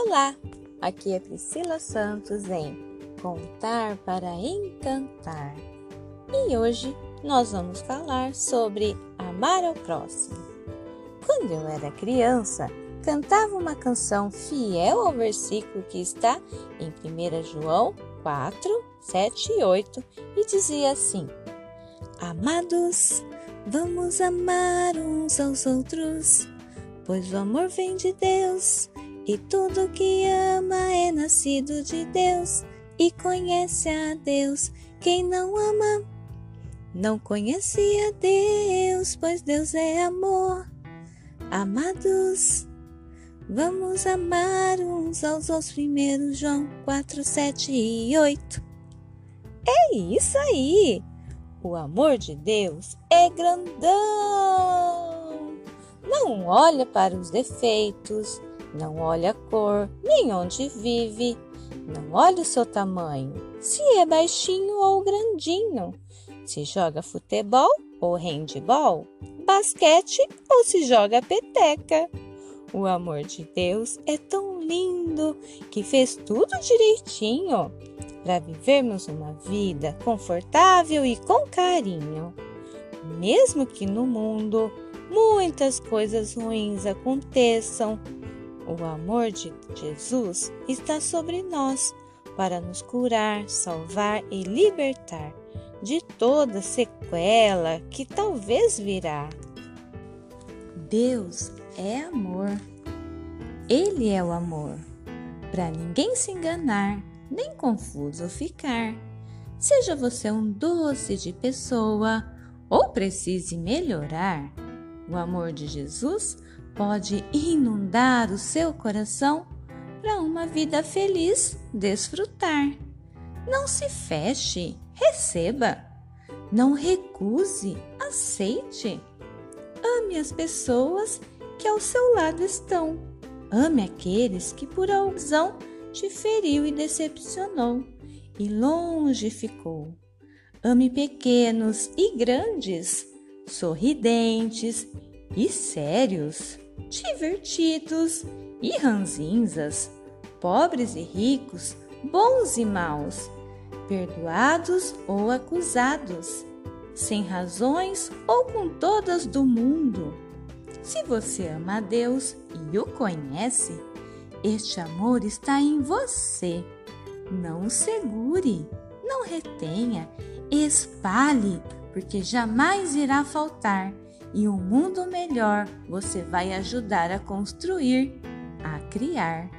Olá, aqui é Priscila Santos em Contar para Encantar. E hoje nós vamos falar sobre amar ao próximo. Quando eu era criança, cantava uma canção fiel ao versículo que está em 1 João 4, 7 e 8 e dizia assim: Amados, vamos amar uns aos outros, pois o amor vem de Deus e tudo que ama é nascido de Deus e conhece a Deus. Quem não ama, não conhece a Deus, pois Deus é amor. Amados, vamos amar uns aos outros. Primeiro João 4, 7 e 8. É isso aí! O amor de Deus é grandão! Não olha para os defeitos, não olha a cor, nem onde vive. Não olha o seu tamanho, se é baixinho ou grandinho. Se joga futebol ou handball, basquete ou se joga peteca. O amor de Deus é tão lindo que fez tudo direitinho para vivermos uma vida confortável e com carinho. Mesmo que no mundo muitas coisas ruins aconteçam, o amor de Jesus está sobre nós para nos curar, salvar e libertar de toda sequela que talvez virá. Deus é amor. Ele é o amor. Para ninguém se enganar, nem confuso ficar. Seja você um doce de pessoa ou precise melhorar, o amor de Jesus pode inundar o seu coração para uma vida feliz desfrutar. Não se feche, receba. Não recuse, aceite. Ame as pessoas que ao seu lado estão. Ame aqueles que por alguma te feriu e decepcionou e longe ficou. Ame pequenos e grandes, sorridentes e sérios divertidos e ranzinzas, pobres e ricos, bons e maus, perdoados ou acusados, sem razões ou com todas do mundo. Se você ama a Deus e o conhece, este amor está em você. Não segure, não retenha, espalhe, porque jamais irá faltar e um mundo melhor você vai ajudar a construir, a criar.